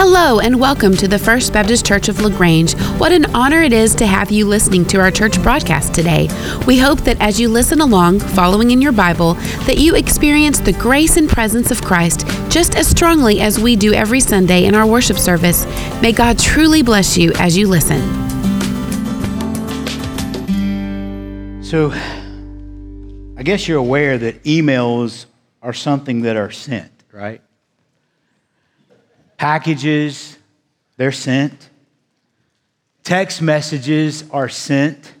Hello and welcome to the First Baptist Church of LaGrange. What an honor it is to have you listening to our church broadcast today. We hope that as you listen along, following in your Bible, that you experience the grace and presence of Christ just as strongly as we do every Sunday in our worship service. May God truly bless you as you listen. So, I guess you're aware that emails are something that are sent, right? Packages, they're sent. Text messages are sent.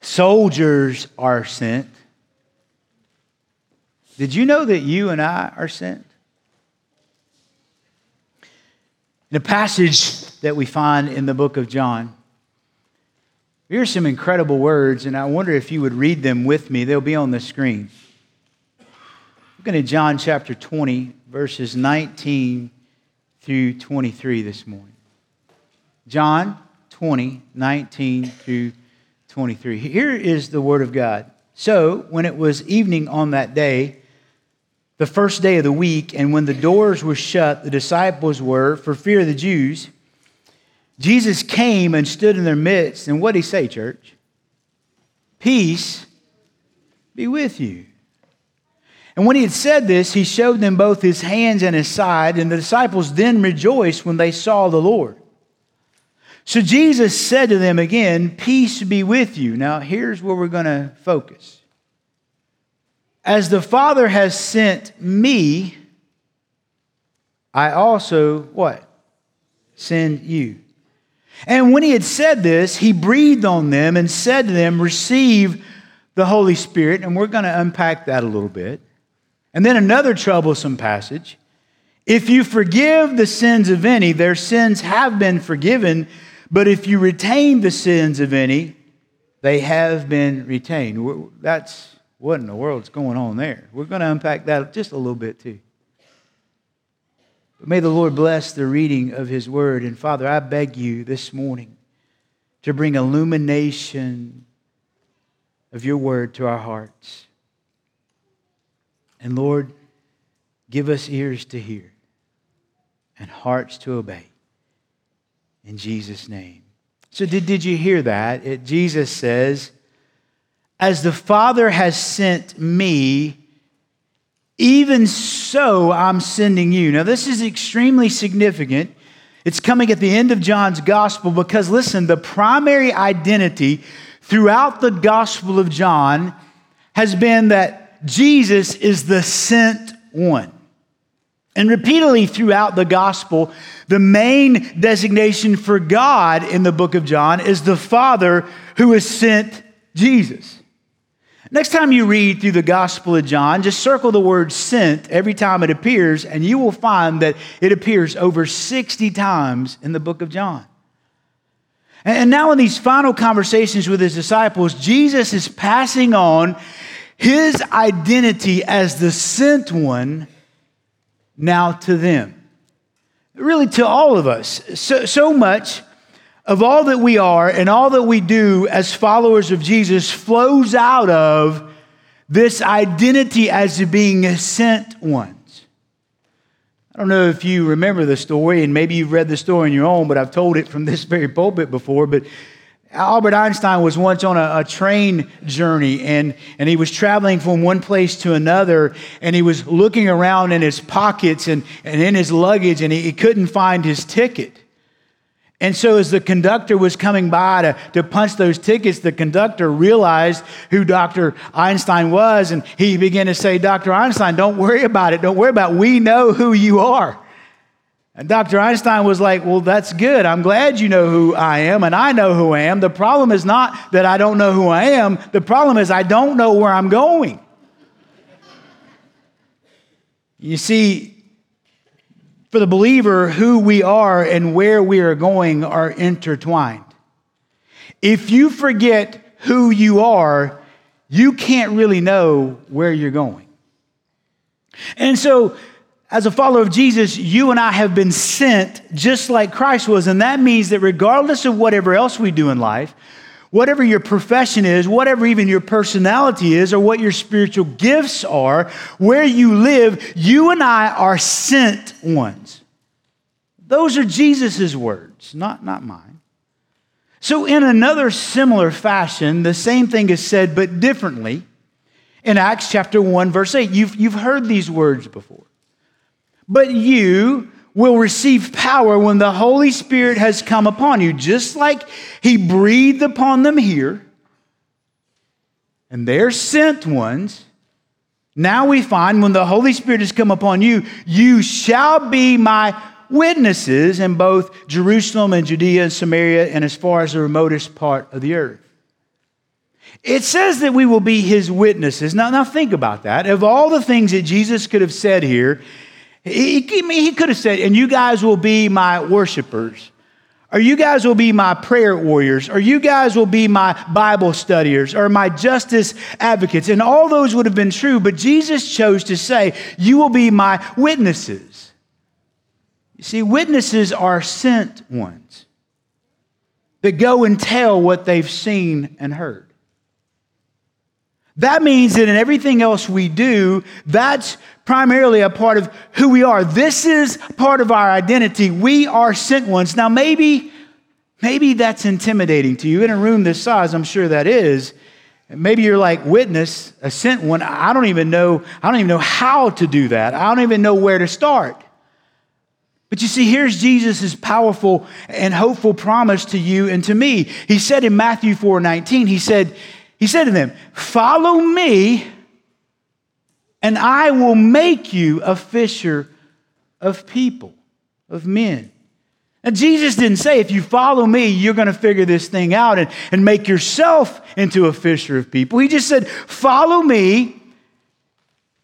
Soldiers are sent. Did you know that you and I are sent? In a passage that we find in the book of John, here's some incredible words, and I wonder if you would read them with me. They'll be on the screen. Looking at John chapter 20, verses 19 through 23 this morning. John 20, 19 through 23. Here is the word of God. So, when it was evening on that day, the first day of the week, and when the doors were shut, the disciples were, for fear of the Jews, Jesus came and stood in their midst. And what did he say, church? Peace be with you. And when he had said this, he showed them both his hands and his side, and the disciples then rejoiced when they saw the Lord. So Jesus said to them again, Peace be with you. Now, here's where we're going to focus. As the Father has sent me, I also, what? Send you. And when he had said this, he breathed on them and said to them, Receive the Holy Spirit. And we're going to unpack that a little bit. And then another troublesome passage. If you forgive the sins of any, their sins have been forgiven. But if you retain the sins of any, they have been retained. That's what in the world's going on there. We're going to unpack that just a little bit too. But may the Lord bless the reading of His word. And Father, I beg you this morning to bring illumination of your word to our hearts. And Lord, give us ears to hear and hearts to obey. In Jesus' name. So, did, did you hear that? It, Jesus says, As the Father has sent me, even so I'm sending you. Now, this is extremely significant. It's coming at the end of John's gospel because, listen, the primary identity throughout the gospel of John has been that Jesus is the sent one. And repeatedly throughout the gospel, the main designation for God in the book of John is the Father who has sent Jesus. Next time you read through the Gospel of John, just circle the word sent every time it appears, and you will find that it appears over 60 times in the book of John. And now, in these final conversations with his disciples, Jesus is passing on his identity as the sent one now to them. Really, to all of us. So, so much of all that we are and all that we do as followers of Jesus flows out of this identity as being sent ones. I don't know if you remember the story, and maybe you've read the story on your own, but I've told it from this very pulpit before. But Albert Einstein was once on a, a, train journey and, and he was traveling from one place to another and he was looking around in his pockets and, and in his luggage and he, he couldn't find his ticket. And so, as the conductor was coming by to, to punch those tickets, the conductor realized who Dr. Einstein was and he began to say, Dr. Einstein, don't worry about it. Don't worry about it. We know who you are. And Dr. Einstein was like, Well, that's good. I'm glad you know who I am, and I know who I am. The problem is not that I don't know who I am, the problem is I don't know where I'm going. You see, for the believer, who we are and where we are going are intertwined. If you forget who you are, you can't really know where you're going. And so, as a follower of Jesus, you and I have been sent just like Christ was. And that means that regardless of whatever else we do in life, whatever your profession is, whatever even your personality is, or what your spiritual gifts are, where you live, you and I are sent ones. Those are Jesus' words, not, not mine. So, in another similar fashion, the same thing is said, but differently, in Acts chapter 1, verse 8. You've, you've heard these words before. But you will receive power when the Holy Spirit has come upon you, just like He breathed upon them here. And they're sent ones. Now we find when the Holy Spirit has come upon you, you shall be my witnesses in both Jerusalem and Judea and Samaria and as far as the remotest part of the earth. It says that we will be his witnesses. Now, now think about that. Of all the things that Jesus could have said here, he, he could have said, and you guys will be my worshipers. Or you guys will be my prayer warriors, or you guys will be my Bible studiers, or my justice advocates. And all those would have been true, but Jesus chose to say, You will be my witnesses. You see, witnesses are sent ones that go and tell what they've seen and heard. That means that in everything else we do, that's primarily a part of who we are. This is part of our identity. We are sent ones. Now, maybe, maybe that's intimidating to you. In a room this size, I'm sure that is. Maybe you're like witness, a sent one. I don't even know, I don't even know how to do that. I don't even know where to start. But you see, here's Jesus' powerful and hopeful promise to you and to me. He said in Matthew 4 19, he said, he said to them, Follow me, and I will make you a fisher of people, of men. Now, Jesus didn't say, if you follow me, you're going to figure this thing out and, and make yourself into a fisher of people. He just said, Follow me,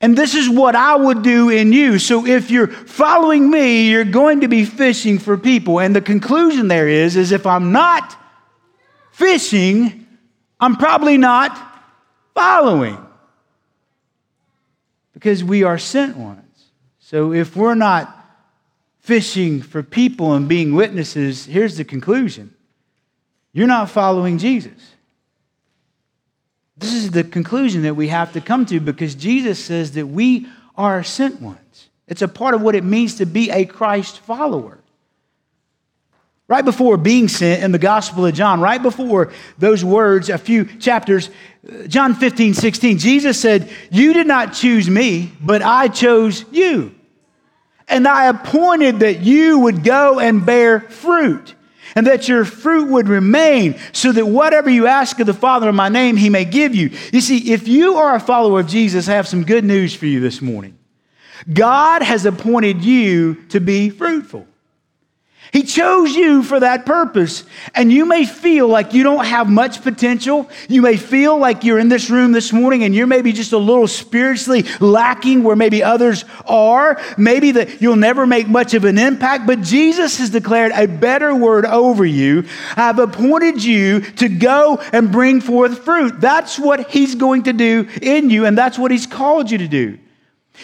and this is what I would do in you. So if you're following me, you're going to be fishing for people. And the conclusion there is, is if I'm not fishing, I'm probably not following. Because we are sent ones. So if we're not fishing for people and being witnesses, here's the conclusion. You're not following Jesus. This is the conclusion that we have to come to because Jesus says that we are sent ones. It's a part of what it means to be a Christ follower. Right before being sent in the Gospel of John, right before those words, a few chapters, uh, John 15, 16, Jesus said, You did not choose me, but I chose you. And I appointed that you would go and bear fruit and that your fruit would remain, so that whatever you ask of the Father in my name, he may give you. You see, if you are a follower of Jesus, I have some good news for you this morning. God has appointed you to be fruitful. He chose you for that purpose. And you may feel like you don't have much potential. You may feel like you're in this room this morning and you're maybe just a little spiritually lacking where maybe others are. Maybe that you'll never make much of an impact. But Jesus has declared a better word over you. I've appointed you to go and bring forth fruit. That's what He's going to do in you, and that's what He's called you to do.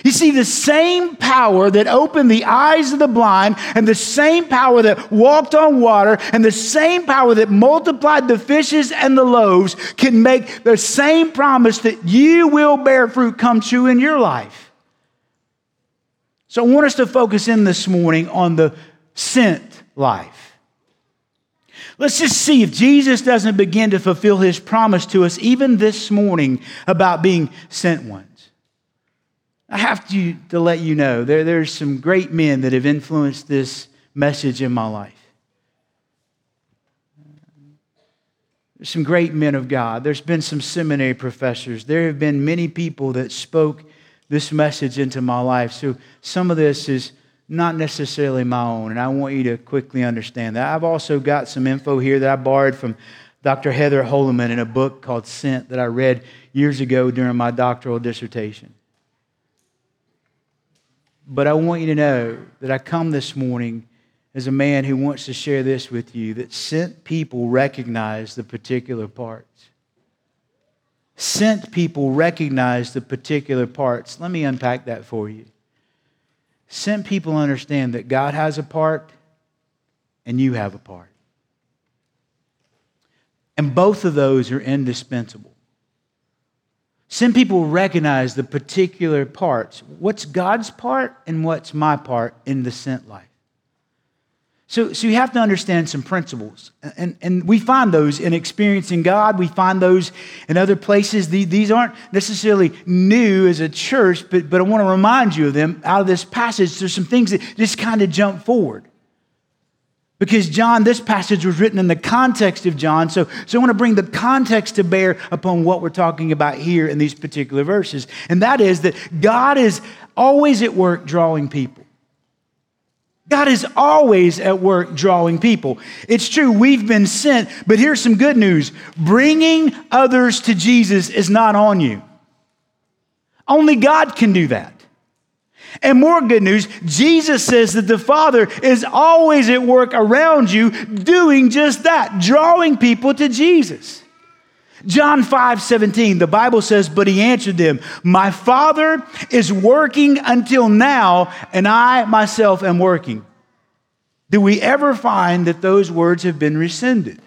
You see, the same power that opened the eyes of the blind, and the same power that walked on water, and the same power that multiplied the fishes and the loaves can make the same promise that you will bear fruit come true in your life. So I want us to focus in this morning on the sent life. Let's just see if Jesus doesn't begin to fulfill his promise to us even this morning about being sent one. I have to, to let you know there, there's some great men that have influenced this message in my life. There's some great men of God. There's been some seminary professors. There have been many people that spoke this message into my life. So some of this is not necessarily my own, and I want you to quickly understand that. I've also got some info here that I borrowed from Dr. Heather Holleman in a book called Sent that I read years ago during my doctoral dissertation. But I want you to know that I come this morning as a man who wants to share this with you that sent people recognize the particular parts. Sent people recognize the particular parts. Let me unpack that for you. Sent people understand that God has a part and you have a part. And both of those are indispensable. Some people recognize the particular parts. What's God's part and what's my part in the sent life? So, so you have to understand some principles. And, and we find those in experiencing God. We find those in other places. These aren't necessarily new as a church, but, but I want to remind you of them out of this passage. There's some things that just kind of jump forward. Because John, this passage was written in the context of John. So, so I want to bring the context to bear upon what we're talking about here in these particular verses. And that is that God is always at work drawing people. God is always at work drawing people. It's true, we've been sent, but here's some good news bringing others to Jesus is not on you. Only God can do that. And more good news, Jesus says that the Father is always at work around you doing just that, drawing people to Jesus. John 5 17, the Bible says, But he answered them, My Father is working until now, and I myself am working. Do we ever find that those words have been rescinded?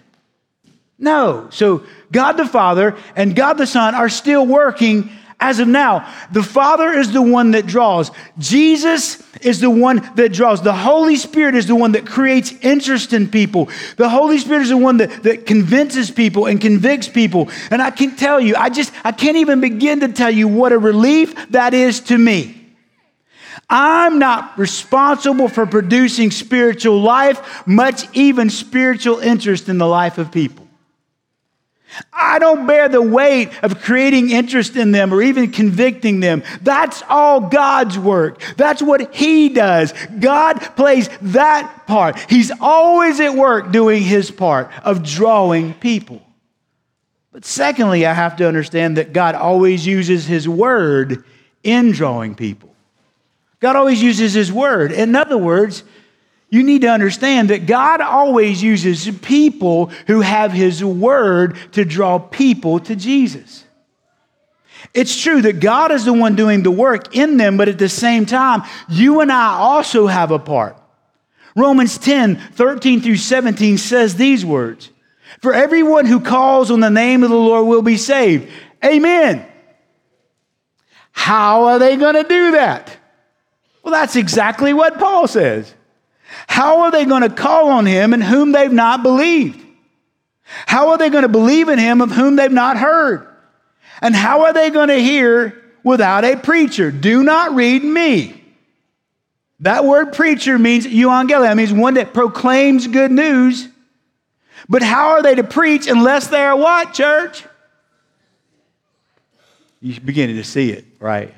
No. So God the Father and God the Son are still working as of now. The Father is the one that draws. Jesus is the one that draws. The Holy Spirit is the one that creates interest in people. The Holy Spirit is the one that, that convinces people and convicts people. And I can tell you, I just, I can't even begin to tell you what a relief that is to me. I'm not responsible for producing spiritual life, much even spiritual interest in the life of people. I don't bear the weight of creating interest in them or even convicting them. That's all God's work. That's what He does. God plays that part. He's always at work doing His part of drawing people. But secondly, I have to understand that God always uses His word in drawing people. God always uses His word. In other words, you need to understand that God always uses people who have His Word to draw people to Jesus. It's true that God is the one doing the work in them, but at the same time, you and I also have a part. Romans 10 13 through 17 says these words For everyone who calls on the name of the Lord will be saved. Amen. How are they going to do that? Well, that's exactly what Paul says. How are they going to call on him in whom they've not believed? How are they going to believe in him of whom they've not heard? And how are they going to hear without a preacher? Do not read me. That word preacher means euangelion, means one that proclaims good news. But how are they to preach unless they are what, church? You're beginning to see it, right?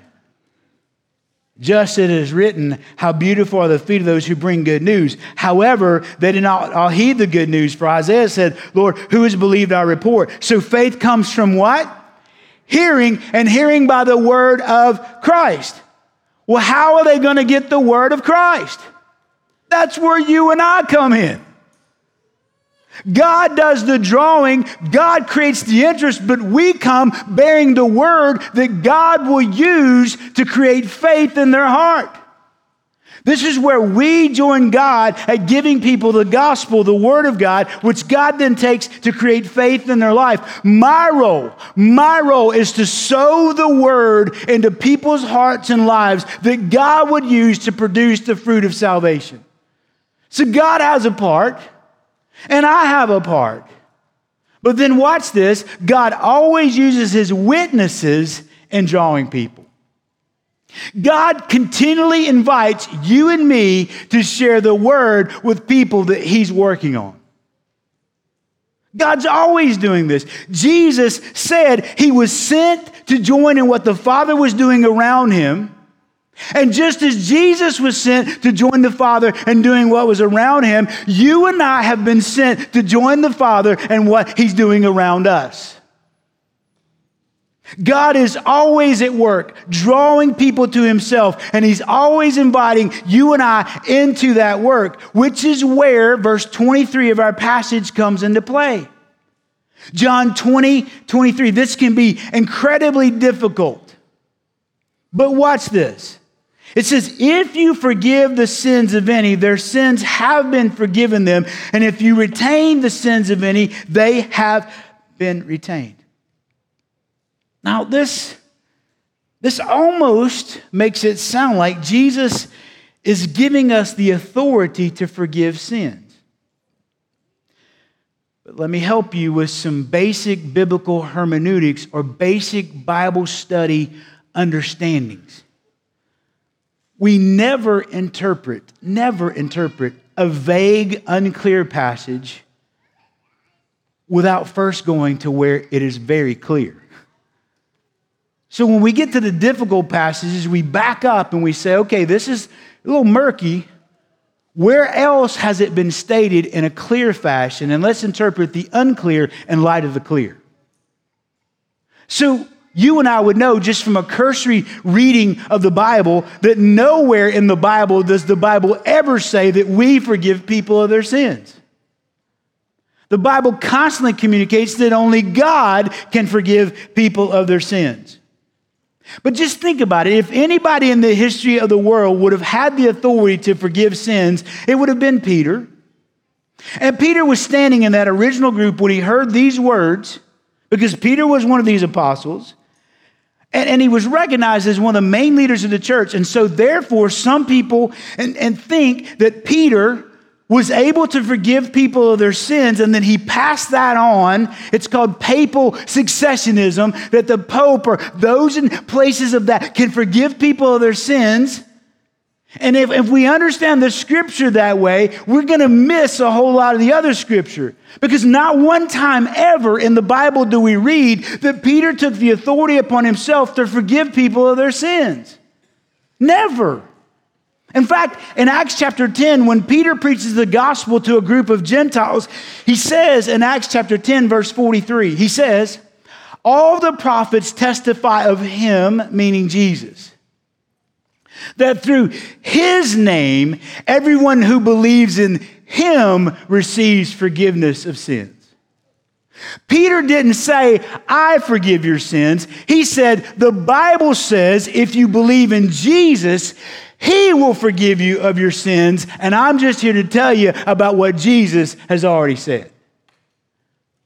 Just as it is written, How beautiful are the feet of those who bring good news. However, they did not all heed the good news, for Isaiah said, Lord, who has believed our report? So faith comes from what? Hearing, and hearing by the word of Christ. Well, how are they going to get the word of Christ? That's where you and I come in. God does the drawing, God creates the interest, but we come bearing the word that God will use to create faith in their heart. This is where we join God at giving people the gospel, the word of God, which God then takes to create faith in their life. My role, my role is to sow the word into people's hearts and lives that God would use to produce the fruit of salvation. So God has a part. And I have a part. But then watch this God always uses his witnesses in drawing people. God continually invites you and me to share the word with people that he's working on. God's always doing this. Jesus said he was sent to join in what the Father was doing around him. And just as Jesus was sent to join the Father and doing what was around him, you and I have been sent to join the Father and what he's doing around us. God is always at work, drawing people to himself, and he's always inviting you and I into that work, which is where verse 23 of our passage comes into play. John 20, 23. This can be incredibly difficult. But watch this. It says, if you forgive the sins of any, their sins have been forgiven them. And if you retain the sins of any, they have been retained. Now, this, this almost makes it sound like Jesus is giving us the authority to forgive sins. But let me help you with some basic biblical hermeneutics or basic Bible study understandings. We never interpret, never interpret a vague, unclear passage without first going to where it is very clear. So when we get to the difficult passages, we back up and we say, okay, this is a little murky. Where else has it been stated in a clear fashion? And let's interpret the unclear in light of the clear. So you and I would know just from a cursory reading of the Bible that nowhere in the Bible does the Bible ever say that we forgive people of their sins. The Bible constantly communicates that only God can forgive people of their sins. But just think about it. If anybody in the history of the world would have had the authority to forgive sins, it would have been Peter. And Peter was standing in that original group when he heard these words, because Peter was one of these apostles. And, and, he was recognized as one of the main leaders of the church. And so, therefore, some people and, and think that Peter was able to forgive people of their sins, and then he passed that on. It's called papal successionism, that the Pope or those in places of that can forgive people of their sins. And if, if we understand the scripture that way, we're going to miss a whole lot of the other scripture. Because not one time ever in the Bible do we read that Peter took the authority upon himself to forgive people of their sins. Never. In fact, in Acts chapter 10, when Peter preaches the gospel to a group of Gentiles, he says in Acts chapter 10, verse 43, he says, All the prophets testify of him, meaning Jesus that through his name, everyone who believes in him receives forgiveness of sins. Peter didn't say, I forgive your sins. He said, the Bible says if you believe in Jesus, he will forgive you of your sins. And I'm just here to tell you about what Jesus has already said.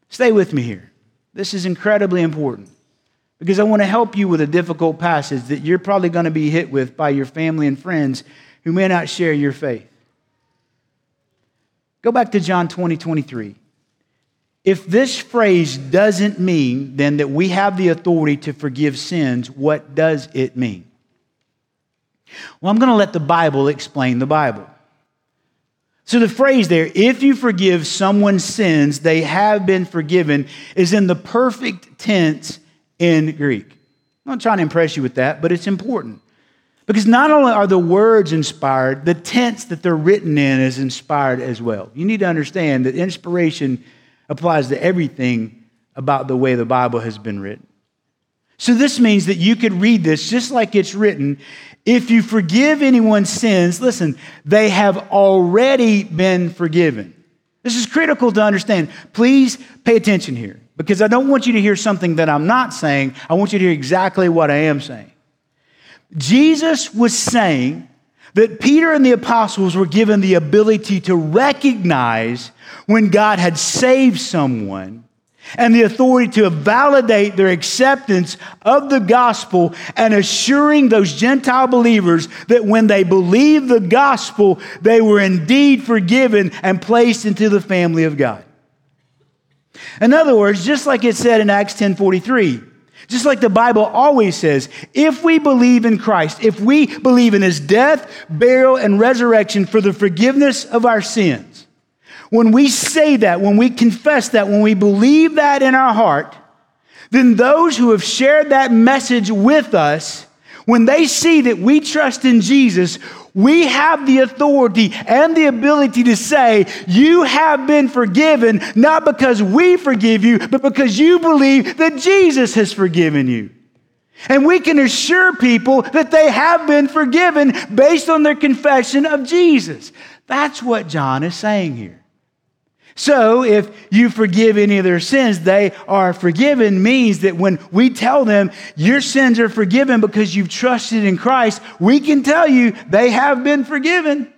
Stay with me here. This is incredibly important because I want to help you with a difficult passage that you're probably going to be hit with by your family and friends who may not share your faith. Go back to John 20, 23. If this phrase doesn't mean then that we have the authority to forgive sins, what does it mean? Well, I'm going to let the Bible explain the Bible. So the phrase there, if you forgive someone's sins, they have been forgiven, is in the perfect tense in Greek. I'm not trying to impress you with that, but it's important. Because not only are the words inspired, the tense that they're written in is inspired as well. You need to understand that inspiration applies to everything about the way the Bible has been written. So this means that you could read this just like it's written. If you forgive anyone's sins, listen, they have already been forgiven. This is critical to understand. Please pay attention here because I don't want you to hear something that I'm not saying. I want you to hear exactly what I am saying. Jesus was saying that Peter and the apostles were given the ability to recognize when God had saved someone and the authority to validate their acceptance of the gospel and assuring those Gentile believers that when they believed the gospel, they were indeed forgiven and placed into the family of God. In other words, just like it said in Acts 10:43, just like the Bible always says, if we believe in Christ, if we believe in his death, burial, and resurrection for the forgiveness of our sins, when we say that, when we confess that, when we believe that in our heart, then those who have shared that message with us, when they see that we trust in Jesus, we have the authority and the ability to say, You have been forgiven, not because we forgive you, but because you believe that Jesus has forgiven you. And we can assure people that they have been forgiven based on their confession of Jesus. That's what John is saying here. So, if you forgive any of their sins, they are forgiven means that when we tell them your sins are forgiven because you've trusted in Christ, we can tell you they have been forgiven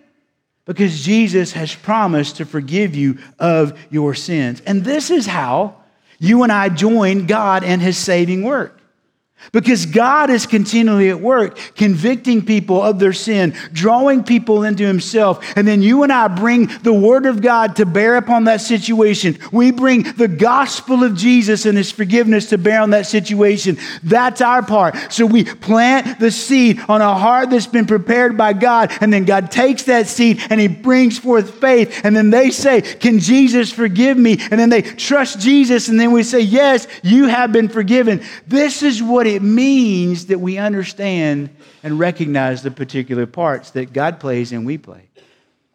because Jesus has promised to forgive you of your sins. And this is how you and I join God and his saving work. Because God is continually at work, convicting people of their sin, drawing people into Himself. And then you and I bring the Word of God to bear upon that situation. We bring the gospel of Jesus and His forgiveness to bear on that situation. That's our part. So we plant the seed on a heart that's been prepared by God. And then God takes that seed and He brings forth faith. And then they say, Can Jesus forgive me? And then they trust Jesus. And then we say, Yes, you have been forgiven. This is what it means that we understand and recognize the particular parts that God plays and we play.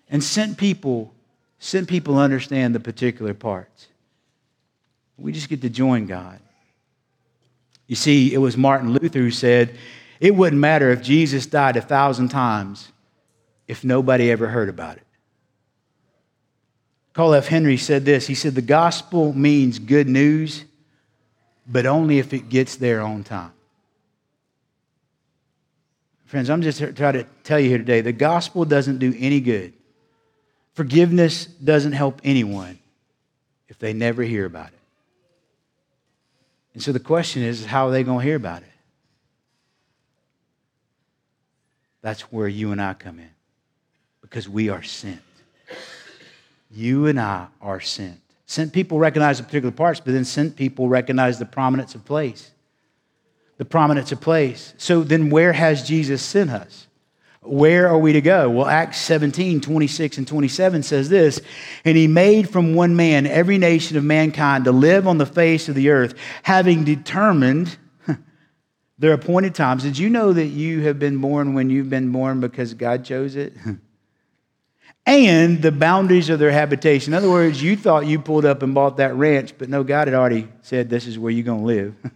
And sent people, sent people understand the particular parts. We just get to join God. You see, it was Martin Luther who said, it wouldn't matter if Jesus died a thousand times if nobody ever heard about it. Carl F. Henry said this. He said, The gospel means good news, but only if it gets there on time. Friends, I'm just trying to tell you here today the gospel doesn't do any good. Forgiveness doesn't help anyone if they never hear about it. And so the question is how are they going to hear about it? That's where you and I come in because we are sent. You and I are sent. Sent people recognize the particular parts, but then sent people recognize the prominence of place the prominence of place. So then, where has Jesus sent us? Where are we to go? Well, Acts 17, 26 and 27 says this And he made from one man every nation of mankind to live on the face of the earth, having determined their appointed times. Did you know that you have been born when you've been born because God chose it? and the boundaries of their habitation. In other words, you thought you pulled up and bought that ranch, but no, God had already said, This is where you're going to live.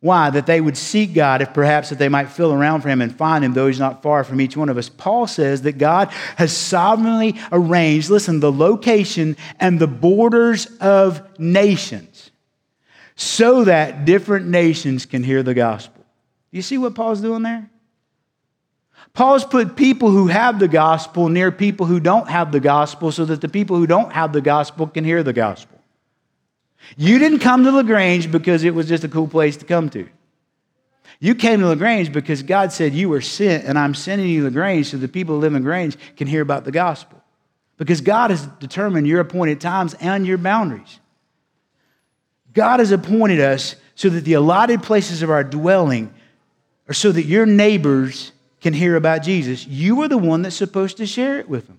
Why? That they would seek God, if perhaps that they might feel around for him and find him, though he's not far from each one of us. Paul says that God has sovereignly arranged, listen, the location and the borders of nations so that different nations can hear the gospel. You see what Paul's doing there? Paul's put people who have the gospel near people who don't have the gospel so that the people who don't have the gospel can hear the gospel. You didn't come to LaGrange because it was just a cool place to come to. You came to LaGrange because God said you were sent, and I'm sending you LaGrange so the people who live in LaGrange can hear about the gospel. Because God has determined your appointed times and your boundaries. God has appointed us so that the allotted places of our dwelling are so that your neighbors can hear about Jesus. You are the one that's supposed to share it with them.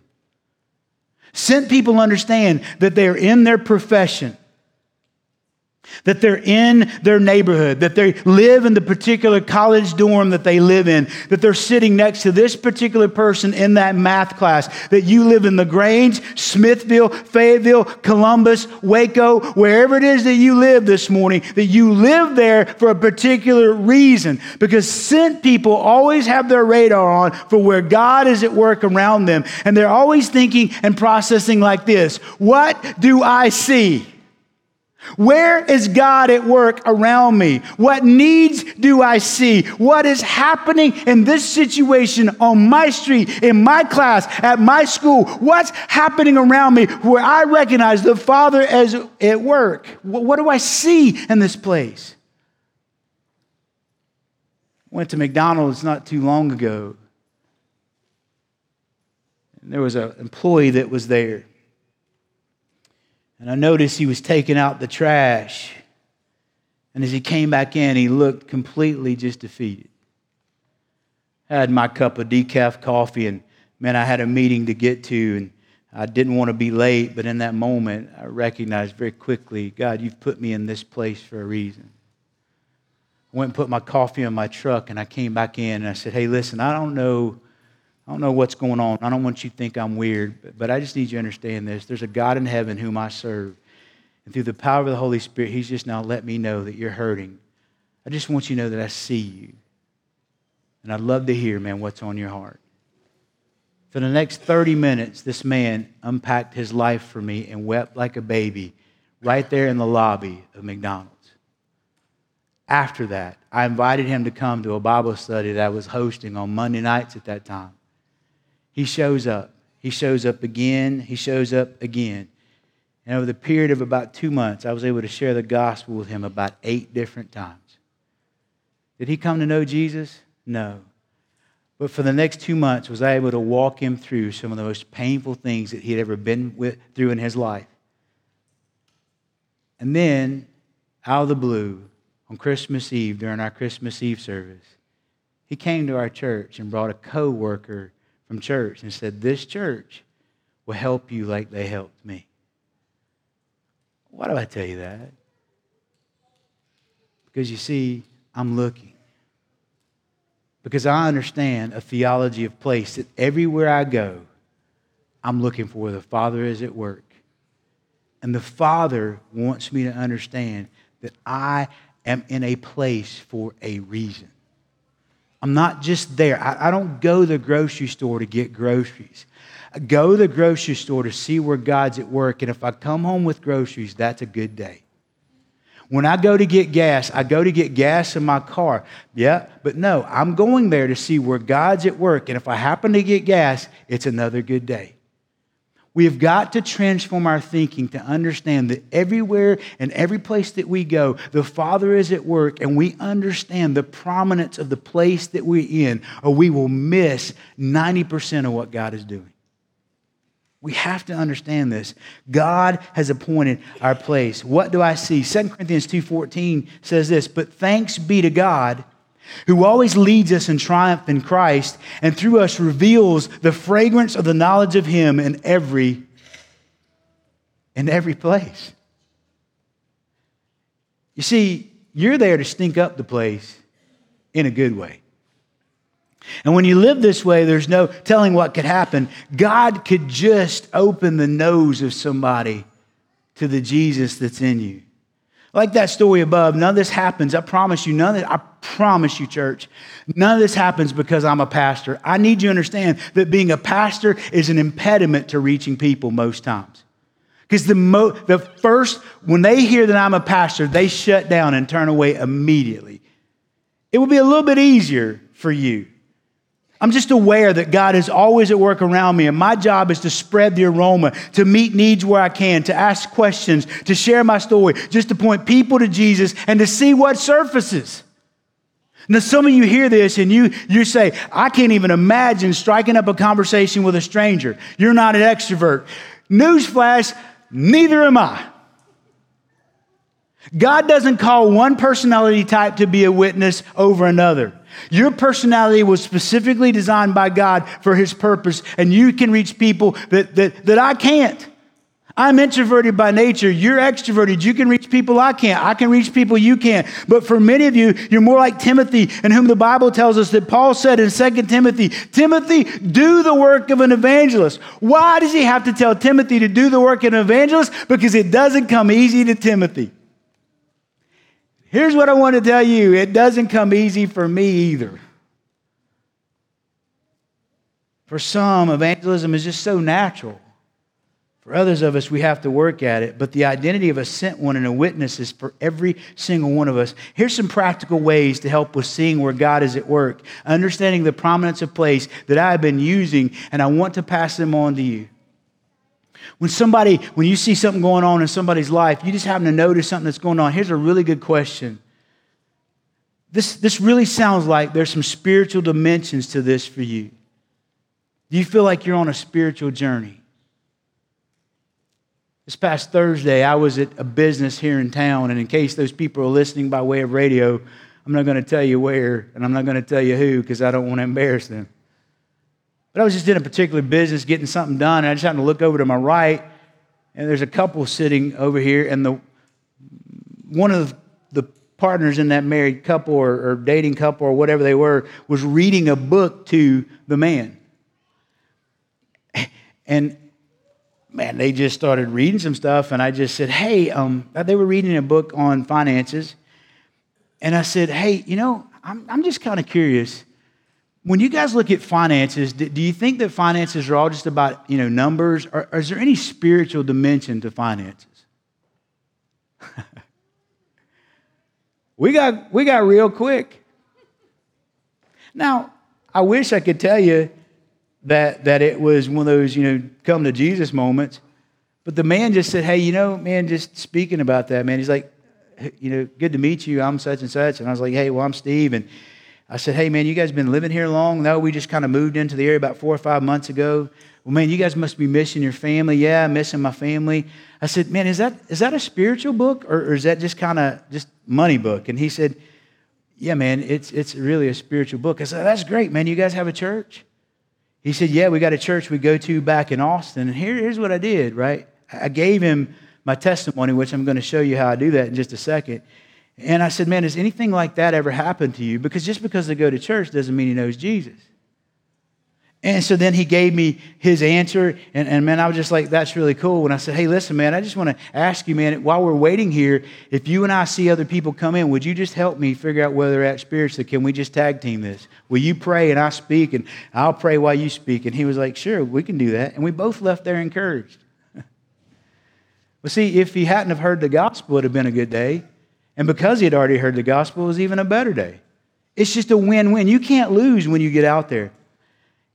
Sent people understand that they are in their profession that they're in their neighborhood, that they live in the particular college dorm that they live in, that they're sitting next to this particular person in that math class, that you live in LaGrange, Smithville, Fayetteville, Columbus, Waco, wherever it is that you live this morning, that you live there for a particular reason. Because sent people always have their radar on for where God is at work around them. And they're always thinking and processing like this What do I see? Where is God at work around me? What needs do I see? What is happening in this situation on my street, in my class, at my school? What's happening around me where I recognize the Father as at work? What do I see in this place? Went to McDonald's not too long ago. And there was an employee that was there. And I noticed he was taking out the trash. And as he came back in, he looked completely just defeated. I had my cup of decaf coffee, and man, I had a meeting to get to, and I didn't want to be late, but in that moment, I recognized very quickly God, you've put me in this place for a reason. I went and put my coffee in my truck, and I came back in, and I said, Hey, listen, I don't know I don't know what's going on. I don't want you to think I'm weird, but I just need you to understand this. There's a God in heaven whom I serve. And through the power of the Holy Spirit, He's just now let me know that you're hurting. I just want you to know that I see you. And I'd love to hear, man, what's on your heart. For the next 30 minutes, this man unpacked his life for me and wept like a baby right there in the lobby of McDonald's. After that, I invited him to come to a Bible study that I was hosting on Monday nights at that time. He shows up. He shows up again. He shows up again. And over the period of about two months, I was able to share the gospel with him about eight different times. Did he come to know Jesus? No. But for the next two months, was I able to walk him through some of the most painful things that he had ever been with, through in his life. And then, out of the blue, on Christmas Eve, during our Christmas Eve service, he came to our church and brought a co worker from church and said, This church will help you like they helped me. Why do I tell you that? Because you see, I'm looking. Because I understand a theology of place that everywhere I go, I'm looking for where the Father is at work. And the Father wants me to understand that I am in a place for a reason. I'm not just there. I, I, don't go to the grocery store to get groceries. I go to the grocery store to see where God's at work. And if I come home with groceries, that's a good day. When I go to get gas, I go to get gas in my car. Yeah, but no, I'm going there to see where God's at work. And if I happen to get gas, it's another good day. We have got to transform our thinking to understand that everywhere and every place that we go, the Father is at work, and we understand the prominence of the place that we're in, or we will miss 90% of what God is doing. We have to understand this. God has appointed our place. What do I see? 2 Corinthians 2:14 says this, "But thanks be to God who always leads us in triumph in Christ and through us reveals the fragrance of the knowledge of him in every in every place." You see, you're there to stink up the place in a good way. And when you live this way, there's no telling what could happen. God could just open the nose of somebody to the Jesus that's in you. Like that story above, none of this happens. I promise you, none of this, I promise you, church, none of this happens because I'm a pastor. I need you to understand that being a pastor is an impediment to reaching people most times. Because the, mo- the first, when they hear that I'm a pastor, they shut down and turn away immediately. It would be a little bit easier for you I'm just aware that God is always at work around me, and my job is to spread the aroma, to meet needs where I can, to ask questions, to share my story, just to point people to Jesus and to see what surfaces. Now, some of you hear this and you, you say, I can't even imagine striking up a conversation with a stranger. You're not an extrovert. Newsflash, neither am I. God doesn't call one personality type to be a witness over another. Your personality was specifically designed by God for His purpose, and you can reach people that, that, that I can't. I'm introverted by nature. You're extroverted. You can reach people I can't. I can reach people you can't. But for many of you, you're more like Timothy, in whom the Bible tells us that Paul said in 2 Timothy, Timothy, do the work of an evangelist. Why does he have to tell Timothy to do the work of an evangelist? Because it doesn't come easy to Timothy. Here's what I want to tell you it doesn't come easy for me either. For some, evangelism is just so natural. For others of us, we have to work at it. But the identity of a sent one and a witness is for every single one of us. Here's some practical ways to help with seeing where God is at work, understanding the prominence of place that I have been using, and I want to pass them on to you. When somebody, when you see something going on in somebody's life, you just happen to notice something that's going on. Here's a really good question. This, this really sounds like there's some spiritual dimensions to this for you. Do you feel like you're on a spiritual journey? This past Thursday, I was at a business here in town, and in case those people are listening by way of radio, I'm not going to tell you where, and I'm not going to tell you who because I don't want to embarrass them. But I was just in a particular business getting something done, and I just happened to look over to my right, and there's a couple sitting over here, and the one of the partners in that married couple or, or dating couple or whatever they were was reading a book to the man. And man, they just started reading some stuff, and I just said, Hey, um, they were reading a book on finances. And I said, Hey, you know, I'm, I'm just kind of curious when you guys look at finances, do you think that finances are all just about you know numbers, or, is there any spiritual dimension to finances? we got we got real quick. Now, I wish I could tell you that that it was one of those you know come to Jesus moments, but the man just said, "Hey, you know, man, just speaking about that, man." He's like, you know, good to meet you. I'm such and such. And I was like, hey, well, I'm Steve. And I said, hey, man, you guys been living here long? No, we just kind of moved into the area about four or five months ago. Well, man, you guys must be missing your family. Yeah, I'm missing my family. I said, man, is that, is that a spiritual book or, or is that just kind of just money book? And he said, yeah, man, it's, it's really a spiritual book. I said, that's great, man. You guys have a church? He said, yeah, we got a church we go to back in Austin. And here, here's what I did, right? I gave him my testimony, which I'm going to show you how I do that in just a second. And I said, man, has anything like that ever happened to you? Because just because they go to church doesn't mean he knows Jesus. And so then he gave me his answer. And, and man, I was just like, that's really cool. When I said, hey, listen, man, I just want to ask you, man, while we're waiting here, if you and I see other people come in, would you just help me figure out where they're at spiritually? Can we just tag team this? Will you pray and I speak and I'll pray while you speak? And he was like, sure, we can do that. And we both left there encouraged. well, see, if he hadn't have heard the gospel, it would have been a good day. And because he had already heard the gospel, it was even a better day. It's just a win win. You can't lose when you get out there.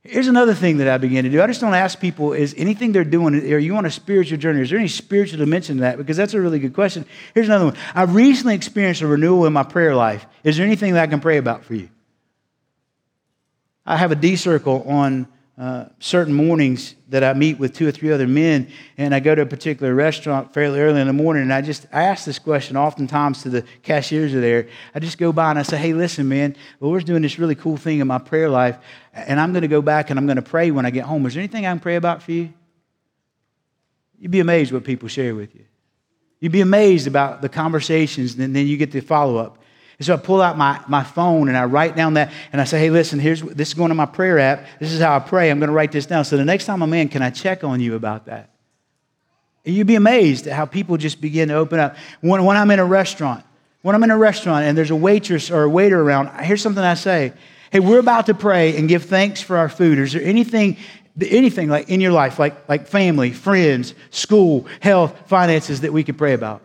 Here's another thing that I began to do. I just don't ask people, is anything they're doing, are you on a spiritual journey? Is there any spiritual dimension to that? Because that's a really good question. Here's another one. I've recently experienced a renewal in my prayer life. Is there anything that I can pray about for you? I have a D circle on uh, certain mornings that I meet with two or three other men, and I go to a particular restaurant fairly early in the morning, and I just I ask this question oftentimes to the cashiers are there. I just go by and I say, "Hey, listen, man, the Lord's doing this really cool thing in my prayer life, and I'm going to go back and I'm going to pray when I get home. Is there anything I can pray about for you?" You'd be amazed what people share with you. You'd be amazed about the conversations, and then you get the follow up. And so I pull out my, my phone and I write down that and I say, hey, listen, here's this is going to my prayer app. This is how I pray. I'm going to write this down. So the next time I'm in, can I check on you about that? And you'd be amazed at how people just begin to open up. When, when I'm in a restaurant, when I'm in a restaurant and there's a waitress or a waiter around, here's something I say. Hey, we're about to pray and give thanks for our food. Is there anything anything like in your life, like, like family, friends, school, health, finances that we could pray about?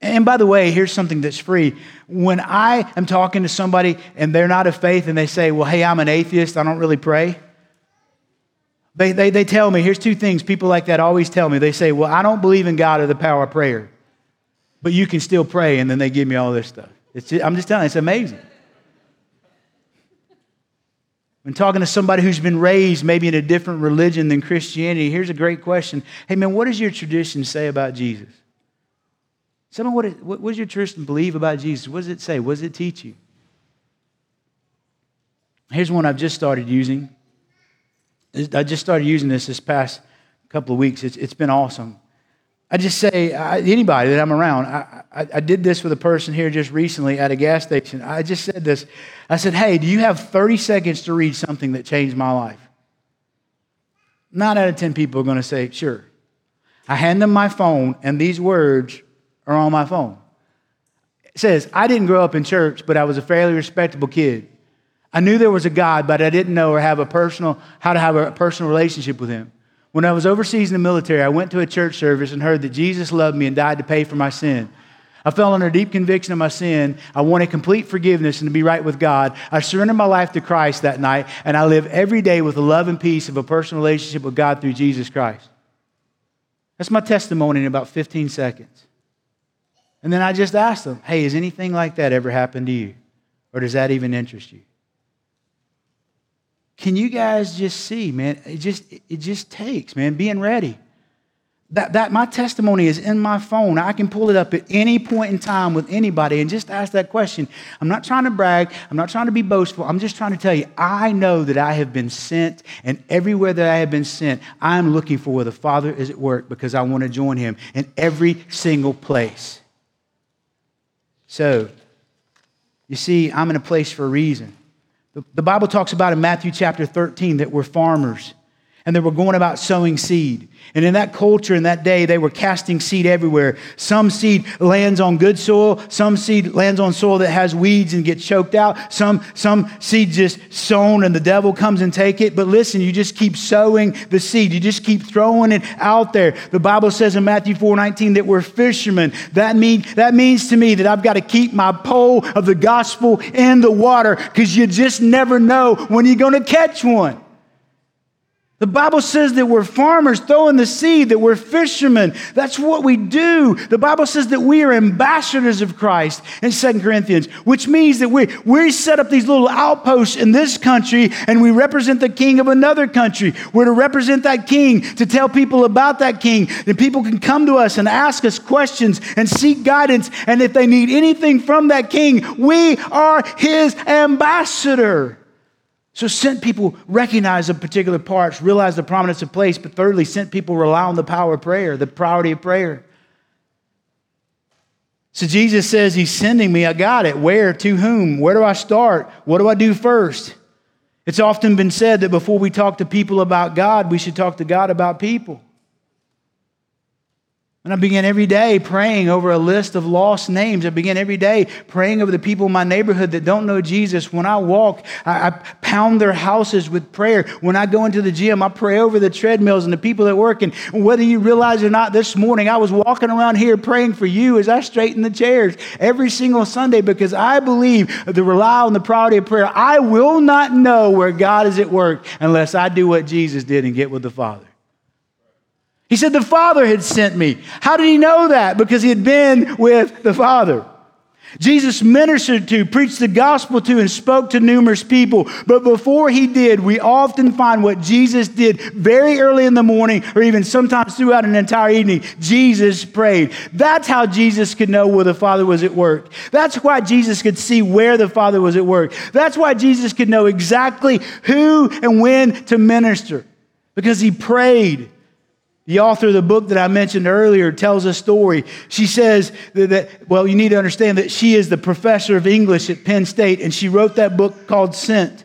And by the way, here's something that's free. When I am talking to somebody and they're not of faith and they say, Well, hey, I'm an atheist, I don't really pray. They, they, they tell me, here's two things people like that always tell me. They say, Well, I don't believe in God or the power of prayer, but you can still pray. And then they give me all this stuff. Just, I'm just telling you, it's amazing. When talking to somebody who's been raised maybe in a different religion than Christianity, here's a great question Hey, man, what does your tradition say about Jesus? What, is, what, what does your church believe about Jesus? What does it say? What does it teach you? Here's one I've just started using. I just started using this this past couple of weeks. It's, it's been awesome. I just say, I, anybody that I'm around, I, I, I, did this with a person here just recently at a gas station. I just said this. I said, hey, do you have 30 seconds to read something that changed my life? Nine out of 10 people are going to say, sure. I hand them my phone, and these words or on my phone. It says, I didn't grow up in church, but I was a fairly respectable kid. I knew there was a God, but I didn't know or have a personal, how to have a personal relationship with Him. When I was overseas in the military, I went to a church service and heard that Jesus loved me and died to pay for my sin. I fell under deep conviction of my sin. I wanted complete forgiveness and to be right with God. I surrendered my life to Christ that night, and I live every day with the love and peace of a personal relationship with God through Jesus Christ. That's my testimony in about 15 seconds. And then I just asked them, hey, has anything like that ever happened to you? Or does that even interest you? Can you guys just see, man? It just, it just takes, man, being ready. That, that my testimony is in my phone. I can pull it up at any point in time with anybody and just ask that question. I'm not trying to brag. I'm not trying to be boastful. I'm just trying to tell you, I know that I have been sent, and everywhere that I have been sent, I'm looking for where the Father is at work because I want to join Him in every single place. So, you see, I'm in a place for a reason. The, the Bible talks about in Matthew chapter 13 that we're farmers and they were going about sowing seed. And in that culture, in that day, they were casting seed everywhere. Some seed lands on good soil, some seed lands on soil that has weeds and gets choked out. Some, some seed just sown and the devil comes and take it. But listen, you just keep sowing the seed. You just keep throwing it out there. The Bible says in Matthew 4 19 that we're fishermen. That, mean, that means to me that I've got to keep my pole of the gospel in the water because you just never know when you're going to catch one. The Bible says that we're farmers throwing the seed, that we're fishermen. That's what we do. The Bible says that we are ambassadors of Christ in 2 Corinthians, which means that we, we set up these little outposts in this country and we represent the king of another country. We're to represent that king, to tell people about that king. And people can come to us and ask us questions and seek guidance. And if they need anything from that king, we are his ambassador. So, sent people recognize the particular parts, realize the prominence of place, but thirdly, sent people rely on the power of prayer, the priority of prayer. So, Jesus says He's sending me. I got it. Where? To whom? Where do I start? What do I do first? It's often been said that before we talk to people about God, we should talk to God about people. And I begin every day praying over a list of lost names. I begin every day praying over the people in my neighborhood that don't know Jesus. When I walk, I, I, pound their houses with prayer. When I go into the gym, I pray over the treadmills and the people that work. And whether you realize or not, this morning I was walking around here praying for you as I straighten the chairs every single Sunday because I believe the rely on the priority of prayer. I will not know where God is at work unless I do what Jesus did and get with the Father. He said the Father had sent me. How did he know that? Because he had been with the Father. Jesus ministered to, preached the gospel to, and spoke to numerous people. But before he did, we often find what Jesus did very early in the morning, or even sometimes throughout an entire evening. Jesus prayed. That's how Jesus could know where the Father was at work. That's why Jesus could see where the Father was at work. That's why Jesus could know exactly who and when to minister, because he prayed. The author of the book that I mentioned earlier tells a story. She says that, that, well, you need to understand that she is the professor of English at Penn State, and she wrote that book called Sent.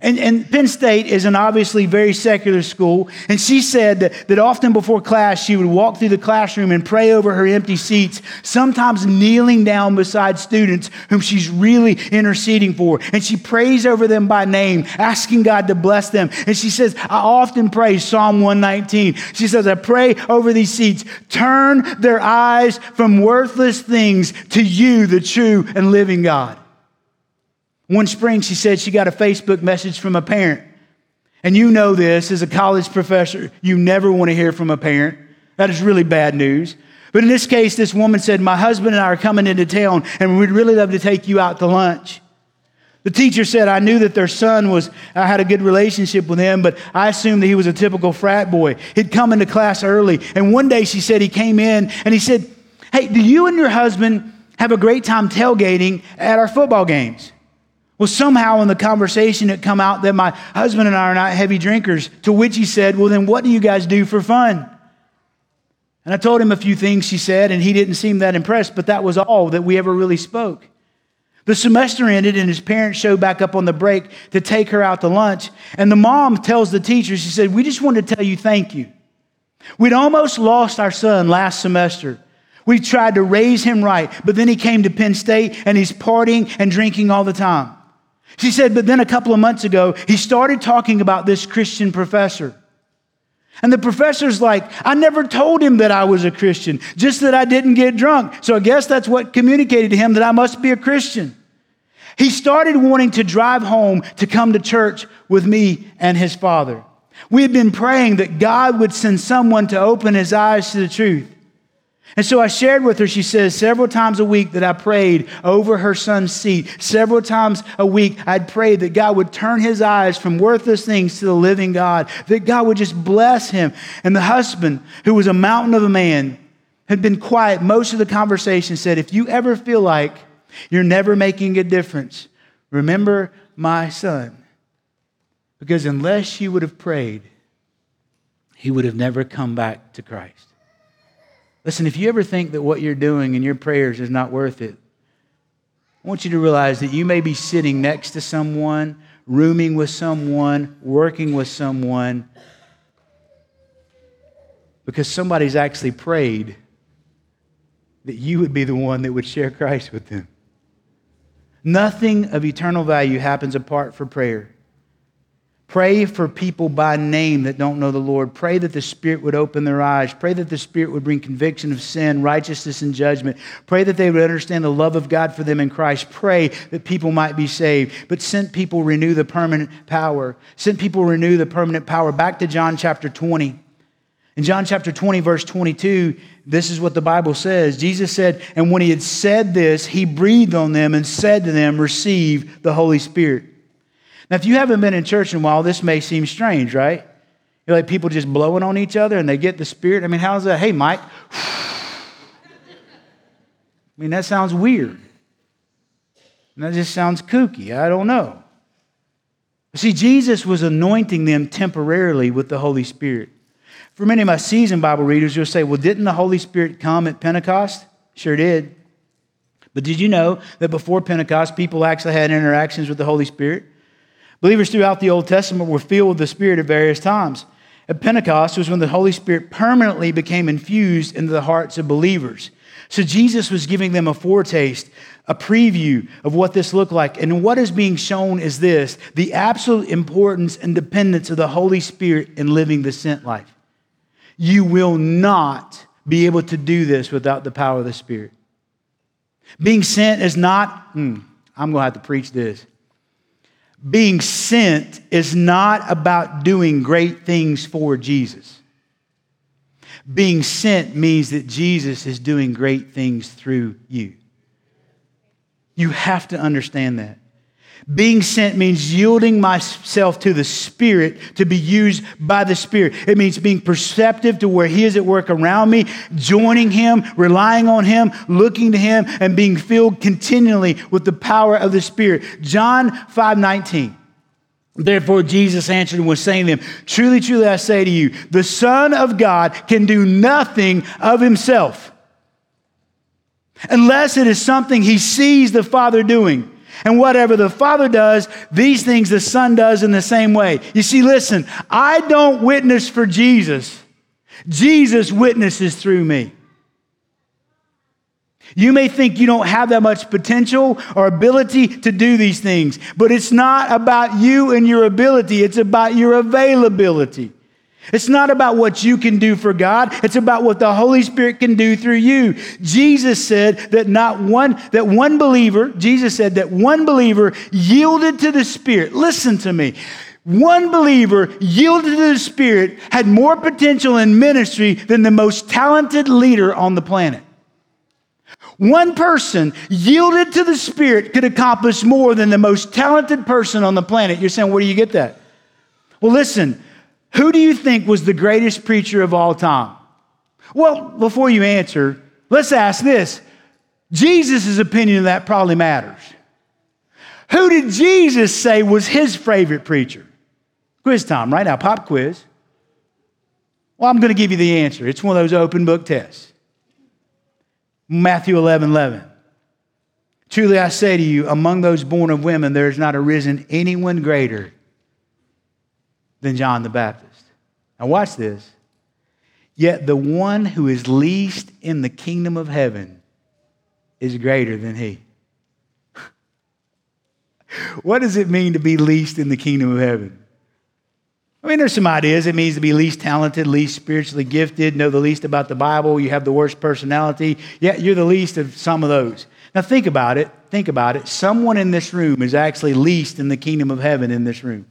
And, and, Penn State is an obviously very secular school. And she said that, that often before class, she would walk through the classroom and pray over her empty seats, sometimes kneeling down beside students whom she's really interceding for. And she prays over them by name, asking God to bless them. And she says, I often pray Psalm 119. She says, I pray over these seats, turn their eyes from worthless things to you, the true and living God. One spring, she said she got a Facebook message from a parent. And you know this as a college professor, you never want to hear from a parent. That is really bad news. But in this case, this woman said, My husband and I are coming into town, and we'd really love to take you out to lunch. The teacher said, I knew that their son was, I had a good relationship with him, but I assumed that he was a typical frat boy. He'd come into class early. And one day she said he came in and he said, Hey, do you and your husband have a great time tailgating at our football games? Well, somehow in the conversation it come out that my husband and I are not heavy drinkers, to which he said, Well, then what do you guys do for fun? And I told him a few things she said, and he didn't seem that impressed, but that was all that we ever really spoke. The semester ended, and his parents showed back up on the break to take her out to lunch. And the mom tells the teacher, She said, We just wanted to tell you thank you. We'd almost lost our son last semester. We tried to raise him right, but then he came to Penn State and he's partying and drinking all the time. She said, but then a couple of months ago, he started talking about this Christian professor. And the professor's like, I never told him that I was a Christian, just that I didn't get drunk. So I guess that's what communicated to him that I must be a Christian. He started wanting to drive home to come to church with me and his father. We had been praying that God would send someone to open his eyes to the truth. And so I shared with her, she says, several times a week that I prayed over her son's seat. Several times a week I'd prayed that God would turn his eyes from worthless things to the living God, that God would just bless him. And the husband, who was a mountain of a man, had been quiet most of the conversation, said, If you ever feel like you're never making a difference, remember my son. Because unless she would have prayed, he would have never come back to Christ. Listen, if you ever think that what you're doing in your prayers is not worth it, I want you to realize that you may be sitting next to someone, rooming with someone, working with someone, because somebody's actually prayed that you would be the one that would share Christ with them. Nothing of eternal value happens apart from prayer. Pray for people by name that don't know the Lord. Pray that the Spirit would open their eyes. Pray that the Spirit would bring conviction of sin, righteousness, and judgment. Pray that they would understand the love of God for them in Christ. Pray that people might be saved. But sent people renew the permanent power. Sent people renew the permanent power. Back to John chapter 20. In John chapter 20, verse 22, this is what the Bible says. Jesus said, And when he had said this, he breathed on them and said to them, Receive the Holy Spirit. Now, if you haven't been in church in a while, this may seem strange, right? You're like people just blowing on each other and they get the Spirit. I mean, how's that? Hey, Mike. I mean, that sounds weird. And that just sounds kooky. I don't know. See, Jesus was anointing them temporarily with the Holy Spirit. For many of my seasoned Bible readers, you'll say, well, didn't the Holy Spirit come at Pentecost? Sure did. But did you know that before Pentecost, people actually had interactions with the Holy Spirit? Believers throughout the Old Testament were filled with the Spirit at various times. At Pentecost was when the Holy Spirit permanently became infused into the hearts of believers. So Jesus was giving them a foretaste, a preview of what this looked like. And what is being shown is this the absolute importance and dependence of the Holy Spirit in living the sent life. You will not be able to do this without the power of the Spirit. Being sent is not, hmm, I'm going to have to preach this being sent is not about doing great things for Jesus. Being sent means that Jesus is doing great things through you. You have to understand that. Being sent means yielding myself to the Spirit to be used by the Spirit. It means being perceptive to where He is at work around me, joining Him, relying on Him, looking to Him, and being filled continually with the power of the Spirit. John 5 19. Therefore, Jesus answered and was saying to them, Truly, truly, I say to you, the Son of God can do nothing of himself unless it is something he sees the Father doing. And whatever the Father does, these things the Son does in the same way. You see, listen, I don't witness for Jesus, Jesus witnesses through me. You may think you don't have that much potential or ability to do these things, but it's not about you and your ability, it's about your availability. It's not about what you can do for God. It's about what the Holy Spirit can do through you. Jesus said that not one that one believer, Jesus said that one believer yielded to the Spirit. Listen to me. One believer yielded to the Spirit had more potential in ministry than the most talented leader on the planet. One person yielded to the Spirit could accomplish more than the most talented person on the planet. You're saying, where do you get that? Well, listen, who do you think was the greatest preacher of all time? Well, before you answer, let's ask this Jesus' opinion of that probably matters. Who did Jesus say was his favorite preacher? Quiz time, right now, pop quiz. Well, I'm going to give you the answer. It's one of those open book tests. Matthew 11 11. Truly I say to you, among those born of women, there has not arisen anyone greater than John the Baptist. Now, watch this. Yet the one who is least in the kingdom of heaven is greater than he. what does it mean to be least in the kingdom of heaven? I mean, there's some ideas. It means to be least talented, least spiritually gifted, know the least about the Bible, you have the worst personality. Yeah, you're the least of some of those. Now, think about it. Think about it. Someone in this room is actually least in the kingdom of heaven in this room.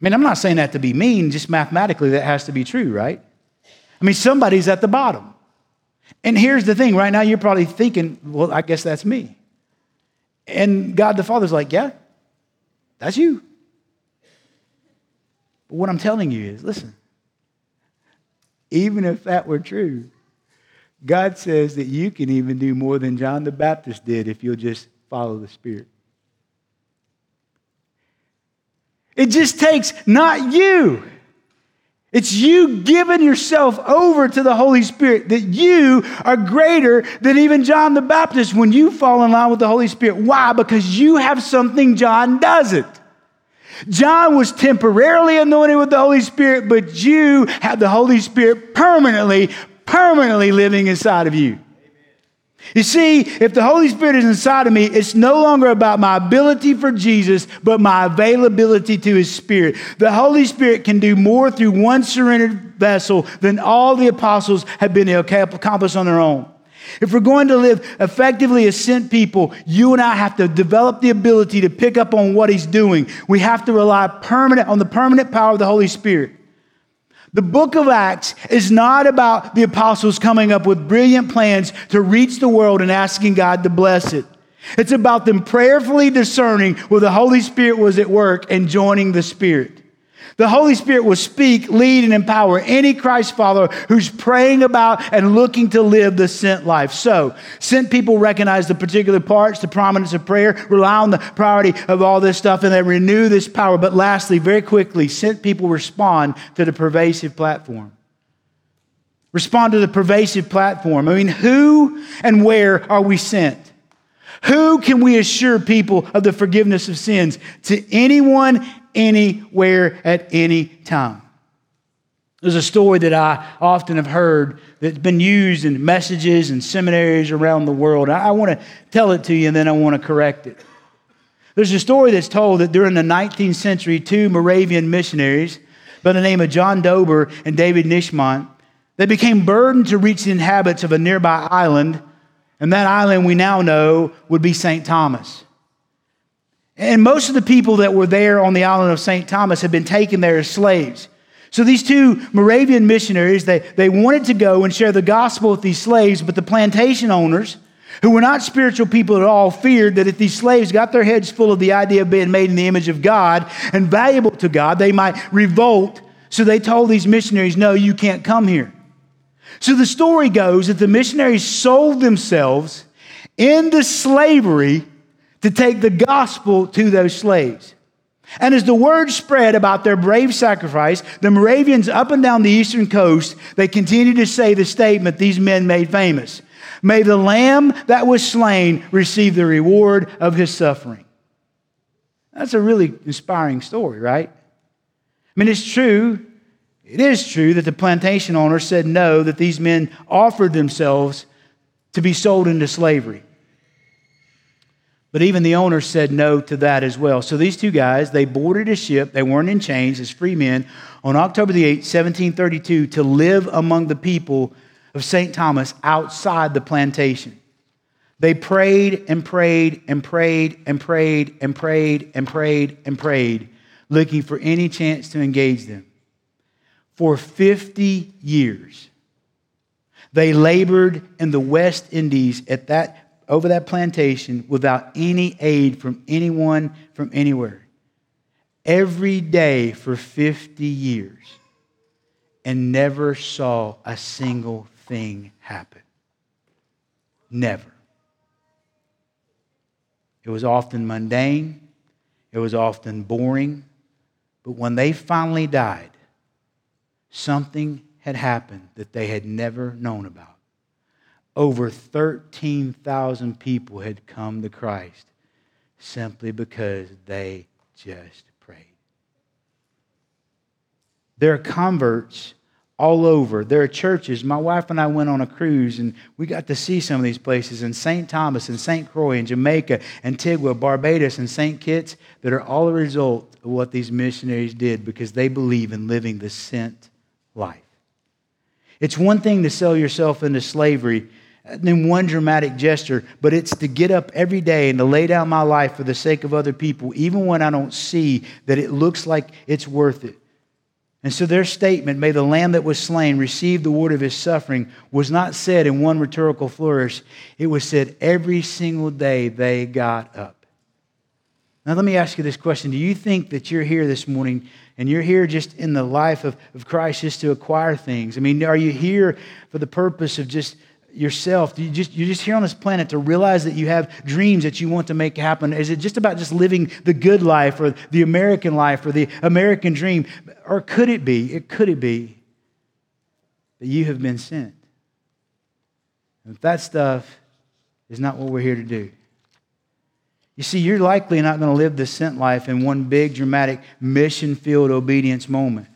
I mean, I'm not saying that to be mean, just mathematically, that has to be true, right? I mean, somebody's at the bottom. And here's the thing right now, you're probably thinking, well, I guess that's me. And God the Father's like, yeah, that's you. But what I'm telling you is listen, even if that were true, God says that you can even do more than John the Baptist did if you'll just follow the Spirit. It just takes not you. It's you giving yourself over to the Holy Spirit that you are greater than even John the Baptist when you fall in line with the Holy Spirit. Why? Because you have something John doesn't. John was temporarily anointed with the Holy Spirit, but you have the Holy Spirit permanently, permanently living inside of you. You see, if the Holy Spirit is inside of me, it's no longer about my ability for Jesus, but my availability to His Spirit. The Holy Spirit can do more through one surrendered vessel than all the apostles have been able to accomplish on their own. If we're going to live effectively as sent people, you and I have to develop the ability to pick up on what He's doing. We have to rely permanent on the permanent power of the Holy Spirit. The book of Acts is not about the apostles coming up with brilliant plans to reach the world and asking God to bless it. It's about them prayerfully discerning where the Holy Spirit was at work and joining the Spirit. The Holy Spirit will speak, lead, and empower any Christ follower who's praying about and looking to live the sent life. So, sent people recognize the particular parts, the prominence of prayer, rely on the priority of all this stuff, and they renew this power. But lastly, very quickly, sent people respond to the pervasive platform. Respond to the pervasive platform. I mean, who and where are we sent? Who can we assure people of the forgiveness of sins? To anyone anywhere at any time. There's a story that I often have heard that's been used in messages and seminaries around the world. I want to tell it to you and then I want to correct it. There's a story that's told that during the 19th century, two Moravian missionaries by the name of John Dober and David Nitschmann, they became burdened to reach the inhabitants of a nearby island, and that island we now know would be St. Thomas. And most of the people that were there on the island of St. Thomas had been taken there as slaves. So these two Moravian missionaries, they, they wanted to go and share the gospel with these slaves, but the plantation owners, who were not spiritual people at all, feared that if these slaves got their heads full of the idea of being made in the image of God and valuable to God, they might revolt. So they told these missionaries, no, you can't come here. So the story goes that the missionaries sold themselves into slavery to take the gospel to those slaves. And as the word spread about their brave sacrifice, the Moravians up and down the eastern coast, they continued to say the statement these men made famous May the lamb that was slain receive the reward of his suffering. That's a really inspiring story, right? I mean, it's true. It is true that the plantation owner said no, that these men offered themselves to be sold into slavery. But even the owner said no to that as well. So these two guys, they boarded a ship. They weren't in chains as free men on October the 8th, 1732, to live among the people of St. Thomas outside the plantation. They prayed and prayed and prayed and prayed and prayed and prayed and prayed, looking for any chance to engage them. For 50 years, they labored in the West Indies at that over that plantation without any aid from anyone from anywhere. Every day for 50 years and never saw a single thing happen. Never. It was often mundane, it was often boring, but when they finally died, something had happened that they had never known about over 13,000 people had come to Christ simply because they just prayed. There are converts all over. There are churches. My wife and I went on a cruise and we got to see some of these places in St. Thomas and St. Croix and Jamaica, Antigua, Barbados, and St. Kitts that are all a result of what these missionaries did because they believe in living the sent life. It's one thing to sell yourself into slavery in one dramatic gesture, but it's to get up every day and to lay down my life for the sake of other people, even when I don't see that it looks like it's worth it. And so their statement, may the lamb that was slain receive the word of his suffering, was not said in one rhetorical flourish. It was said every single day they got up. Now, let me ask you this question Do you think that you're here this morning and you're here just in the life of, of Christ just to acquire things? I mean, are you here for the purpose of just yourself? You just, you're just here on this planet to realize that you have dreams that you want to make happen? Is it just about just living the good life or the American life or the American dream? Or could it be, it could it be that you have been sent? And that stuff is not what we're here to do. You see, you're likely not going to live the sent life in one big, dramatic, mission filled obedience moment.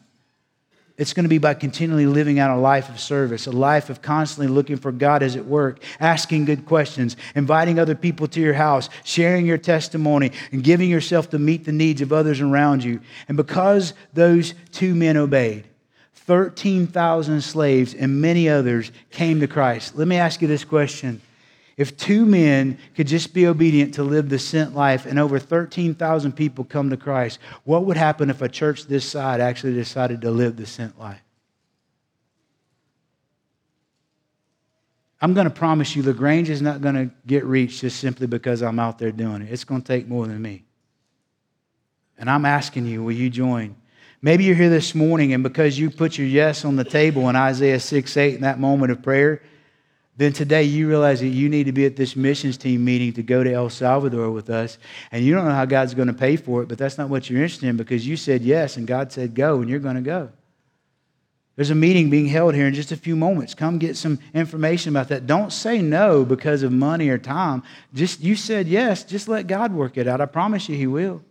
it's going to be by continually living out a life of service, a life of constantly looking for God as at work, asking good questions, inviting other people to your house, sharing your testimony, and giving yourself to meet the needs of others around you. And because those two men obeyed, 13,000 slaves and many others came to Christ. Let me ask you this question if two men could just be obedient to live the sent life and over 13,000 people come to Christ, what would happen if a church this side actually decided to live the sent life? I'm going to promise you, LaGrange is not going to get reached just simply because I'm out there doing it. It's going to take more than me. And I'm asking you, will you join? Maybe you're here this morning, and because you put your yes on the table in Isaiah 6 8 in that moment of prayer, then today you realize that you need to be at this missions team meeting to go to El Salvador with us. And you don't know how God's going to pay for it, but that's not what you're interested in because you said yes and God said go and you're going to go. There's a meeting being held here in just a few moments. Come get some information about that. Don't say no because of money or time. Just you said yes, just let God work it out. I promise you he will.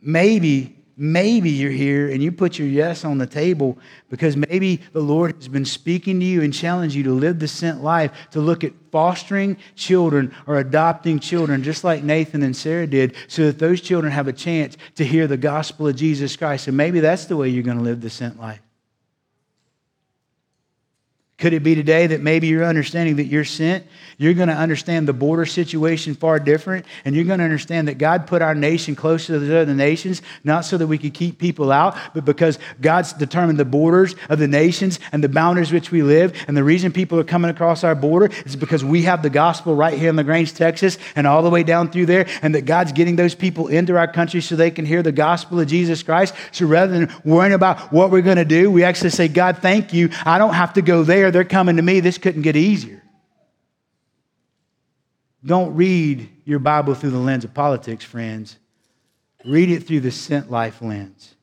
Maybe Maybe you're here and you put your yes on the table because maybe the Lord has been speaking to you and challenging you to live the sent life, to look at fostering children or adopting children, just like Nathan and Sarah did, so that those children have a chance to hear the gospel of Jesus Christ. And maybe that's the way you're going to live the sent life. Could it be today that maybe you're understanding that you're sent? You're going to understand the border situation far different, and you're going to understand that God put our nation close to the other nations, not so that we could keep people out, but because God's determined the borders of the nations and the boundaries which we live. And the reason people are coming across our border is because we have the gospel right here in LaGrange, Texas, and all the way down through there, and that God's getting those people into our country so they can hear the gospel of Jesus Christ. So rather than worrying about what we're going to do, we actually say, God, thank you. I don't have to go there they're coming to me. This couldn't get easier. Don't read your Bible through the lens of politics, friends. Read it through the sent life lens.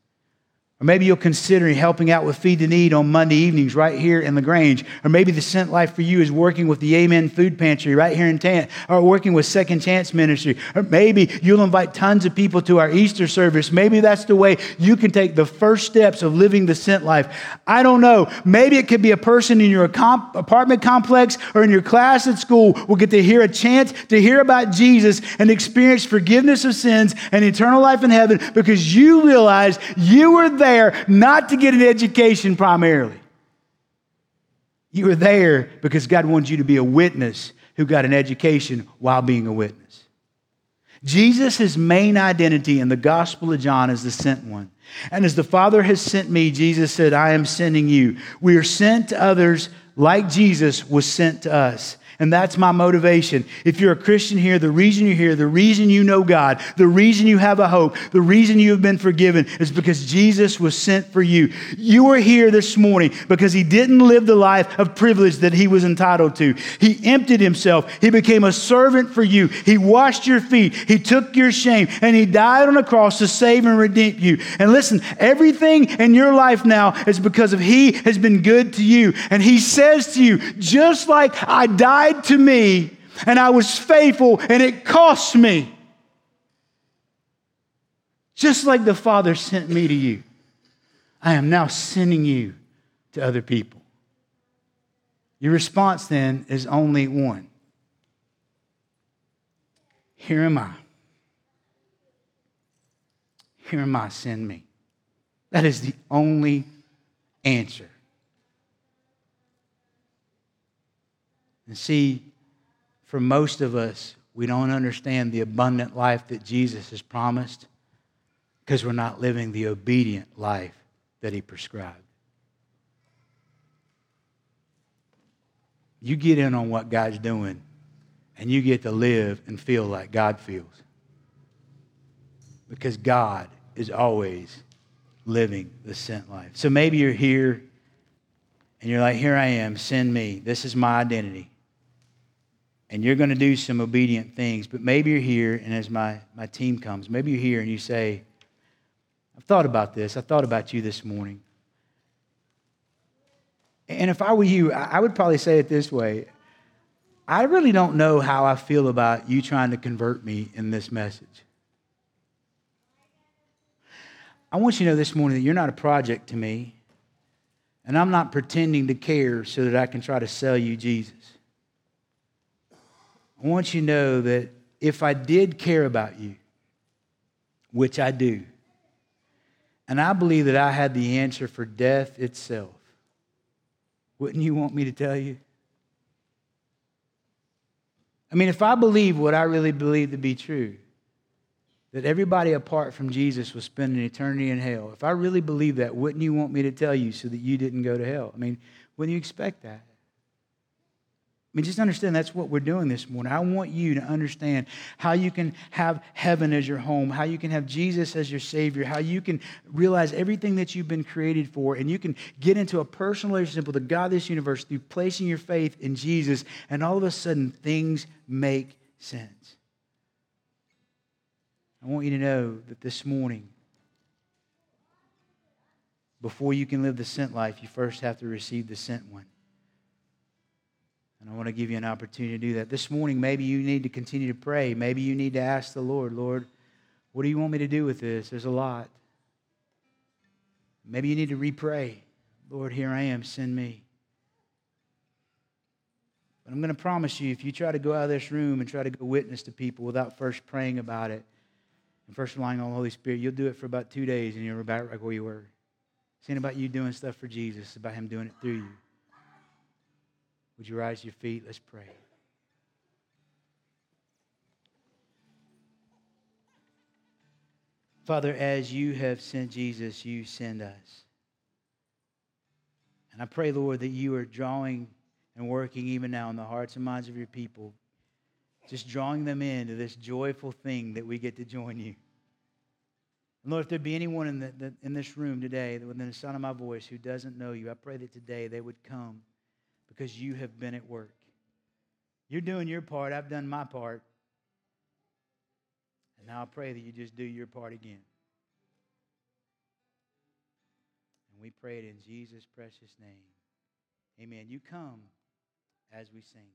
Or maybe you'll consider helping out with Feed the Need on Monday evenings right here in LaGrange. Or maybe the Sent Life for you is working with the Amen Food Pantry right here in Tant, or working with Second Chance Ministry. Or maybe you'll invite tons of people to our Easter service. Maybe that's the way you can take the first steps of living the Sent Life. I don't know. Maybe it could be a person in your apartment complex or in your class at school will get to hear a chance to hear about Jesus and experience forgiveness of sins and eternal life in heaven because you realize you were there there not to get an education primarily. You were there because God wanted you to be a witness who got an education while being a witness. Jesus' main identity in the Gospel of John is the sent one. And as the Father has sent me, Jesus said, I am sending you. We are sent to others like Jesus was sent to us. And that's my motivation. If you're a Christian here, the reason you're here, the reason you know God, the reason you have a hope, the reason you have been forgiven is because Jesus was sent for you. You are here this morning because he didn't live the life of privilege that he was entitled to. He emptied himself. He became a servant for you. He washed your feet. He took your shame and he died on a cross to save and redeem you. And listen, everything in your life now is because of he has been good to you. And he says to you, just like I died lied to me and I was faithful and it cost me. Just like the Father sent me to you, I am now sending you to other people. Your response then is only one Here am I. Here am I, send me. That is the only answer. And see, for most of us, we don't understand the abundant life that Jesus has promised because we're not living the obedient life that he prescribed. You get in on what God's doing, and you get to live and feel like God feels. Because God is always living the sent life. So maybe you're here and you're like, Here I am, send me. This is my identity and you're going to do some obedient things. But maybe you're here, and as my, my team comes, maybe you're here and you say, I've thought about this. I thought about you this morning. And if I were you, I would probably say it this way I really don't know how I feel about you trying to convert me in this message. I want you to know this morning that you're not a project to me, and I'm not pretending to care so that I can try to sell you Jesus. I want you to know that if I did care about you, which I do, and I believe that I had the answer for death itself, wouldn't you want me to tell you? I mean, if I believe what I really believe to be true, that everybody apart from Jesus was spending eternity in hell, if I really believe that, wouldn't you want me to tell you so that you didn't go to hell? I mean, wouldn't you expect that? I mean, just understand that's what we're doing this morning. I want you to understand how you can have heaven as your home, how you can have Jesus as your Savior, how you can realize everything that you've been created for, and you can get into a personal relationship with the God of this universe through placing your faith in Jesus, and all of a sudden things make sense. I want you to know that this morning, before you can live the sent life, you first have to receive the sent one. And I want to give you an opportunity to do that. This morning, maybe you need to continue to pray. Maybe you need to ask the Lord, Lord, what do you want me to do with this? There's a lot. Maybe you need to repray. Lord, here I am, send me. But I'm going to promise you, if you try to go out of this room and try to go witness to people without first praying about it and first relying on the Holy Spirit, you'll do it for about two days and you're back right where you were. It's ain't about you doing stuff for Jesus, it's about Him doing it through you. Would you rise to your feet? Let's pray. Father, as you have sent Jesus, you send us. And I pray, Lord, that you are drawing and working even now in the hearts and minds of your people, just drawing them into this joyful thing that we get to join you. And Lord, if there be anyone in, the, the, in this room today, within the sound of my voice, who doesn't know you, I pray that today they would come because you have been at work. You're doing your part, I've done my part. And now I pray that you just do your part again. And we pray it in Jesus' precious name. Amen. You come as we sing.